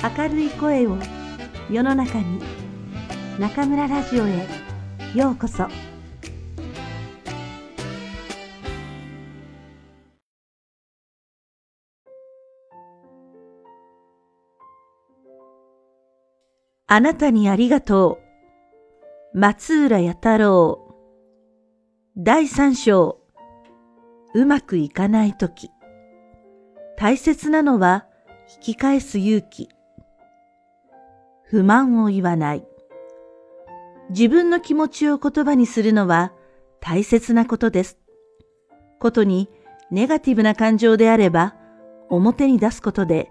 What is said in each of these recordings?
明るい声を世の中に中村ラジオへようこそ。あなたにありがとう。松浦弥太郎。第三章。うまくいかないとき大切なのは引き返す勇気。不満を言わない。自分の気持ちを言葉にするのは大切なことです。ことにネガティブな感情であれば表に出すことで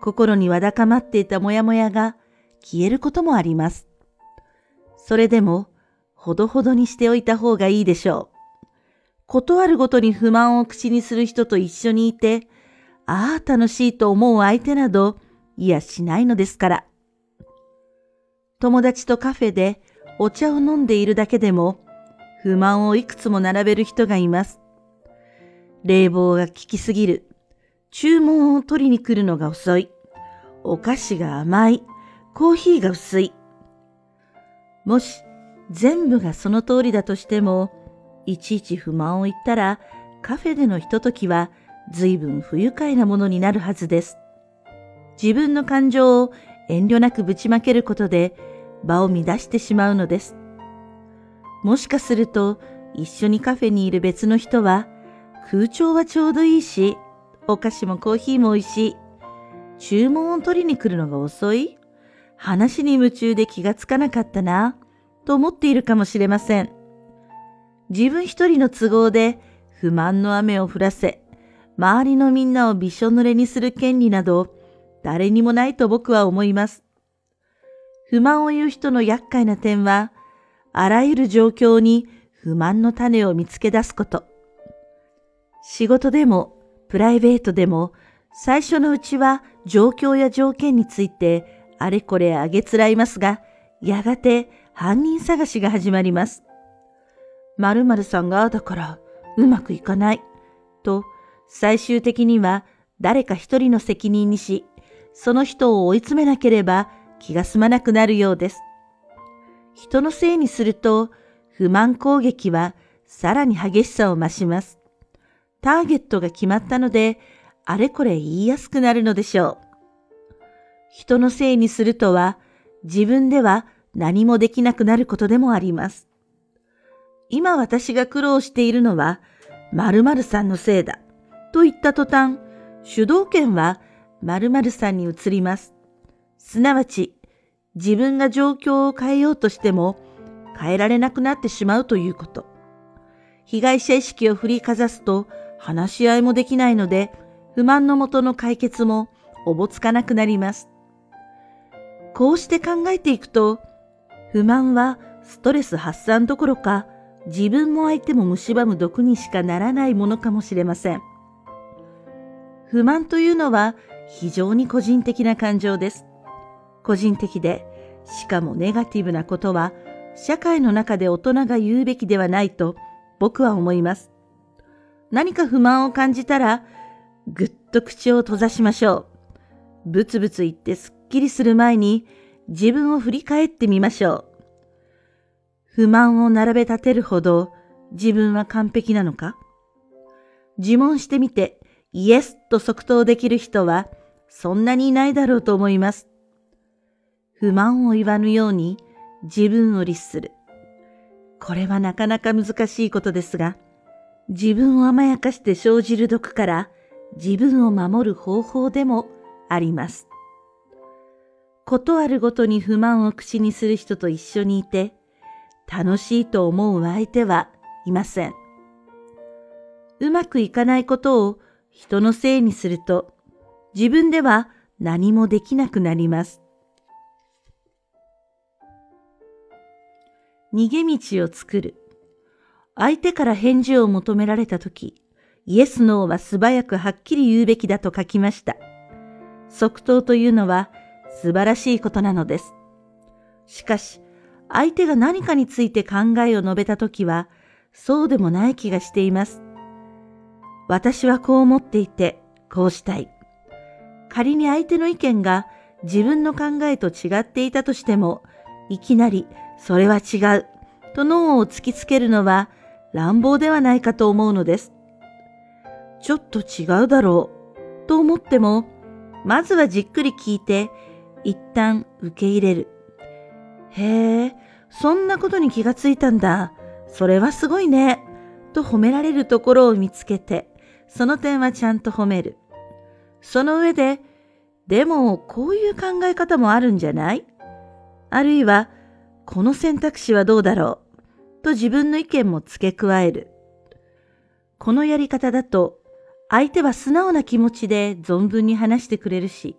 心にわだかまっていたモヤモヤが消えることもあります。それでもほどほどにしておいた方がいいでしょう。断るごとに不満を口にする人と一緒にいてああ、楽しいと思う相手など、いやしないのですから。友達とカフェでお茶を飲んでいるだけでも、不満をいくつも並べる人がいます。冷房が効きすぎる。注文を取りに来るのが遅い。お菓子が甘い。コーヒーが薄い。もし全部がその通りだとしても、いちいち不満を言ったらカフェでのひとときは随分不愉快なものになるはずです。自分の感情を遠慮なくぶちまけることで場を乱してしまうのです。もしかすると一緒にカフェにいる別の人は空調はちょうどいいし、お菓子もコーヒーも美味しい。注文を取りに来るのが遅い話に夢中で気がつかなかったな、と思っているかもしれません。自分一人の都合で不満の雨を降らせ、周りのみんなをびしょ濡れにする権利など、誰にもないと僕は思います。不満を言う人の厄介な点は、あらゆる状況に不満の種を見つけ出すこと。仕事でも、プライベートでも、最初のうちは状況や条件についてあれこれあげつらいますが、やがて犯人探しが始まります。〇〇さんがだからうまくいかないと最終的には誰か一人の責任にし、その人を追い詰めなければ気が済まなくなるようです。人のせいにすると不満攻撃はさらに激しさを増します。ターゲットが決まったので、あれこれ言いやすくなるのでしょう。人のせいにするとは、自分では何もできなくなることでもあります。今私が苦労しているのは、〇〇さんのせいだ。と言った途端、主導権は〇〇さんに移ります。すなわち、自分が状況を変えようとしても変えられなくなってしまうということ。被害者意識を振りかざすと話し合いもできないので、不満のもとの解決もおぼつかなくなります。こうして考えていくと、不満はストレス発散どころか、自分も相手も蝕む毒にしかならないものかもしれません。不満というのは非常に個人的な感情です。個人的で、しかもネガティブなことは社会の中で大人が言うべきではないと僕は思います。何か不満を感じたら、ぐっと口を閉ざしましょう。ブツブツ言ってすっきりする前に自分を振り返ってみましょう。不満を並べ立てるほど自分は完璧なのか？自問してみてイエスと即答できる人はそんなにいないだろうと思います。不満を言わぬように自分を律する。これはなかなか難しいことですが、自分を甘やかして生じる毒から自分を守る方法でもあります。ことあるごとに不満を口にする人と一緒にいて、楽しいと思う相手はいません。うまくいかないことを人のせいにすると自分では何もできなくなります。逃げ道を作る。相手から返事を求められたとき、イエス・ノーは素早くはっきり言うべきだと書きました。即答というのは素晴らしいことなのです。しかし、相手が何かについて考えを述べたときは、そうでもない気がしています。私はこう思っていて、こうしたい。仮に相手の意見が自分の考えと違っていたとしても、いきなりそれは違うと脳を突きつけるのは乱暴ではないかと思うのです。ちょっと違うだろうと思っても、まずはじっくり聞いて、一旦受け入れる。へえ、そんなことに気がついたんだ。それはすごいね。と褒められるところを見つけて、その点はちゃんと褒める。その上で、でもこういう考え方もあるんじゃない？あるいは、この選択肢はどうだろう？と自分の意見も付け加える。このやり方だと、相手は素直な気持ちで存分に話してくれるし、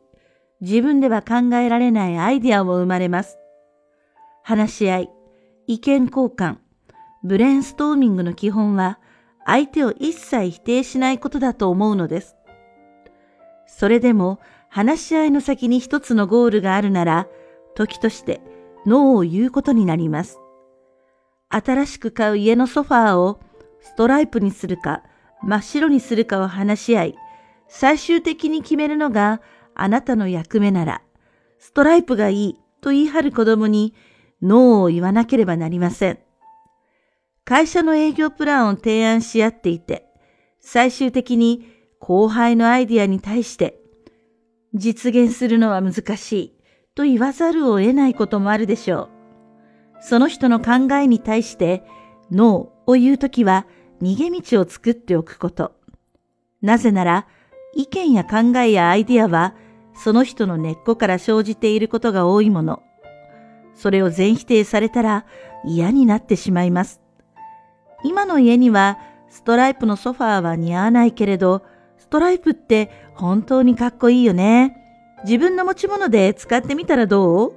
自分では考えられないアイディアも生まれます。話し合い、意見交換、ブレインストーミングの基本は、相手を一切否定しないことだと思うのです。それでも、話し合いの先に一つのゴールがあるなら、時としてノーを言うことになります。新しく買う家のソファーをストライプにするか真っ白にするかを話し合い、最終的に決めるのがあなたの役目なら、ストライプがいいと言い張る子供にノーを言わなければなりません。会社の営業プランを提案し合っていて、最終的に後輩のアイディアに対して実現するのは難しいと言わざるを得ないこともあるでしょう。その人の考えに対してノーを言うときは逃げ道を作っておくこと。なぜなら意見や考えやアイディアはその人の根っこから生じていることが多いもの。それを全否定されたら嫌になってしまいます。今の家にはストライプのソファーは似合わないけれど、ストライプって本当にかっこいいよね。自分の持ち物で使ってみたらどう？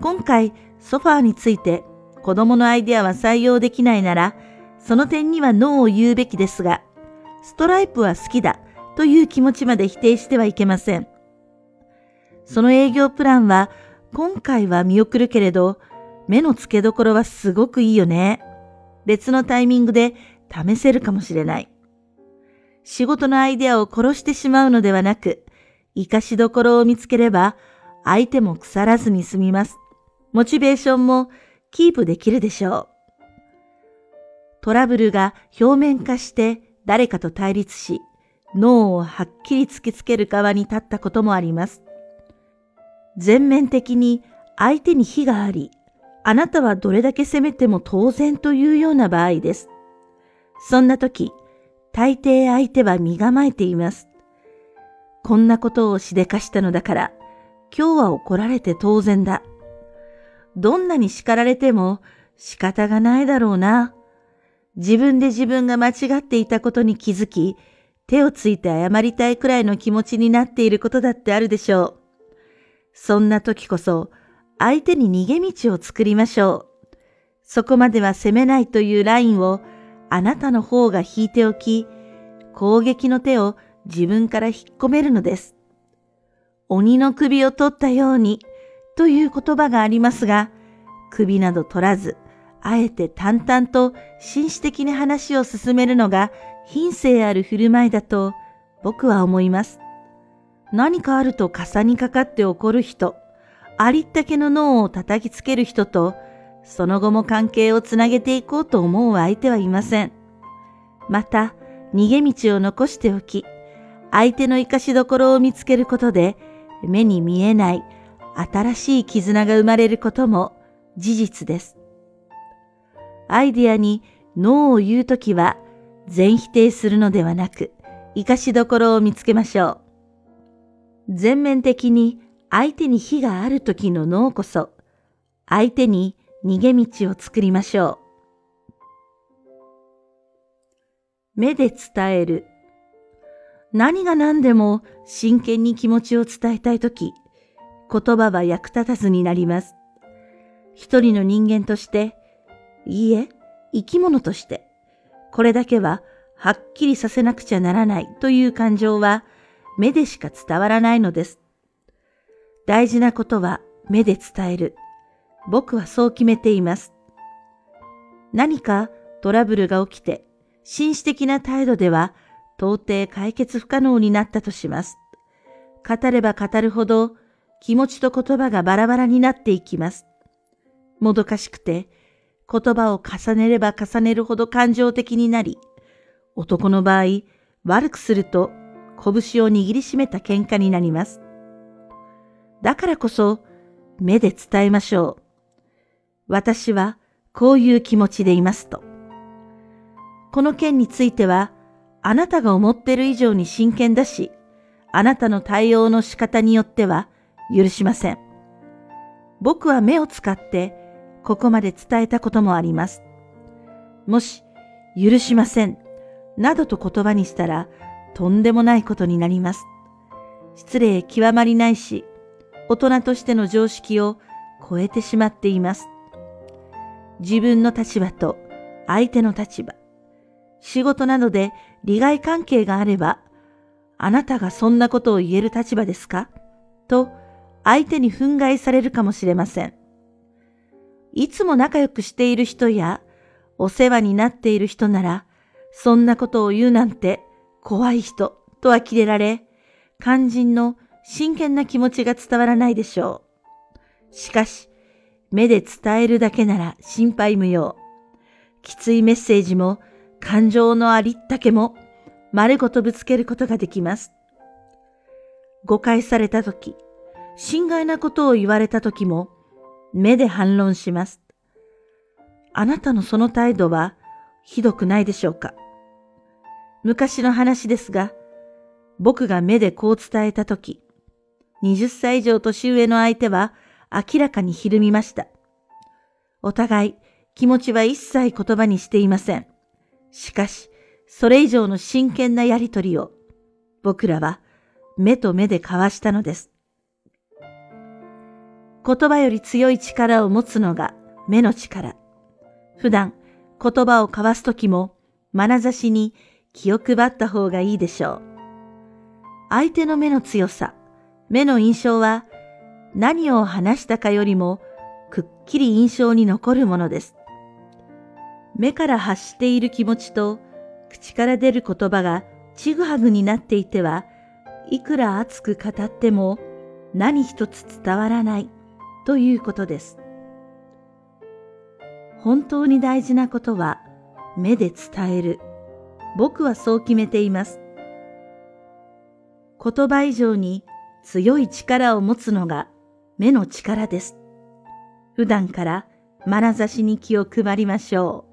今回ソファーについて子供のアイデアは採用できないなら、その点にはノーを言うべきですが、ストライプは好きだという気持ちまで否定してはいけません。その営業プランは今回は見送るけれど、目の付けどころはすごくいいよね。別のタイミングで試せるかもしれない。仕事のアイデアを殺してしまうのではなく、活かしどころを見つければ、相手も腐らずに済みます。モチベーションもキープできるでしょう。トラブルが表面化して誰かと対立し、脳をはっきり突きつける側に立ったこともあります。全面的に相手に非があり、あなたはどれだけ責めても当然というような場合です。そんな時、大抵相手は身構えています。こんなことをしでかしたのだから、今日は怒られて当然だ。どんなに叱られても仕方がないだろうな。自分で自分が間違っていたことに気づき、手をついて謝りたいくらいの気持ちになっていることだってあるでしょう。そんな時こそ、相手に逃げ道を作りましょう。そこまでは責めないというラインをあなたの方が引いておき、攻撃の手を自分から引っ込めるのです。鬼の首を取ったようにという言葉がありますが、首など取らず、あえて淡々と紳士的に話を進めるのが品性ある振る舞いだと僕は思います。何かあると傘にかかって怒る人、ありったけの脳を叩きつける人と、その後も関係をつなげていこうと思う相手はいません。また、逃げ道を残しておき、相手の生かしどころを見つけることで、目に見えない新しい絆が生まれることも事実です。アイディアにノーを言うときは、全否定するのではなく、生かしどころを見つけましょう。全面的に相手に非がある時の脳こそ、相手に逃げ道を作りましょう。目で伝える。何が何でも真剣に気持ちを伝えたいとき、言葉は役立たずになります。一人の人間として、いいえ、生き物として、これだけははっきりさせなくちゃならないという感情は、目でしか伝わらないのです。大事なことは目で伝える。僕はそう決めています。何かトラブルが起きて、紳士的な態度では到底解決不可能になったとします。語れば語るほど気持ちと言葉がバラバラになっていきます。もどかしくて、言葉を重ねれば重ねるほど感情的になり、男の場合、悪くすると拳を握りしめた喧嘩になります。だからこそ、目で伝えましょう。私はこういう気持ちでいますと。この件については、あなたが思ってる以上に真剣だし、あなたの対応の仕方によっては許しません。僕は目を使ってここまで伝えたこともあります。もし、許しません、などと言葉にしたらとんでもないことになります。失礼極まりないし、大人としての常識を超えてしまっています。自分の立場と相手の立場、仕事などで利害関係があれば、あなたがそんなことを言える立場ですか？と相手に憤慨されるかもしれません。いつも仲良くしている人やお世話になっている人なら、そんなことを言うなんて怖い人とは切れられ、肝心の真剣な気持ちが伝わらないでしょう。しかし、目で伝えるだけなら心配無用。きついメッセージも感情のありったけも丸ごとぶつけることができます。誤解されたとき、心外なことを言われたときも目で反論します。あなたのその態度はひどくないでしょうか昔の話ですが、僕が目でこう伝えたとき、20歳以上年上の相手は明らかにひるみました。お互い気持ちは一切言葉にしていません。しかし、それ以上の真剣なやりとりを僕らは目と目で交わしたのです。言葉より強い力を持つのが目の力。普段言葉を交わすときも眼差しに気を配った方がいいでしょう。相手の目の強さ、目の印象は何を話したかよりもくっきり印象に残るものです。目から発している気持ちと口から出る言葉がちぐはぐになっていては、いくら熱く語っても何一つ伝わらないということです。本当に大事なことは目で伝える。僕はそう決めています。言葉以上に強い力を持つのが目の力です。普段から眼差しに気を配りましょう。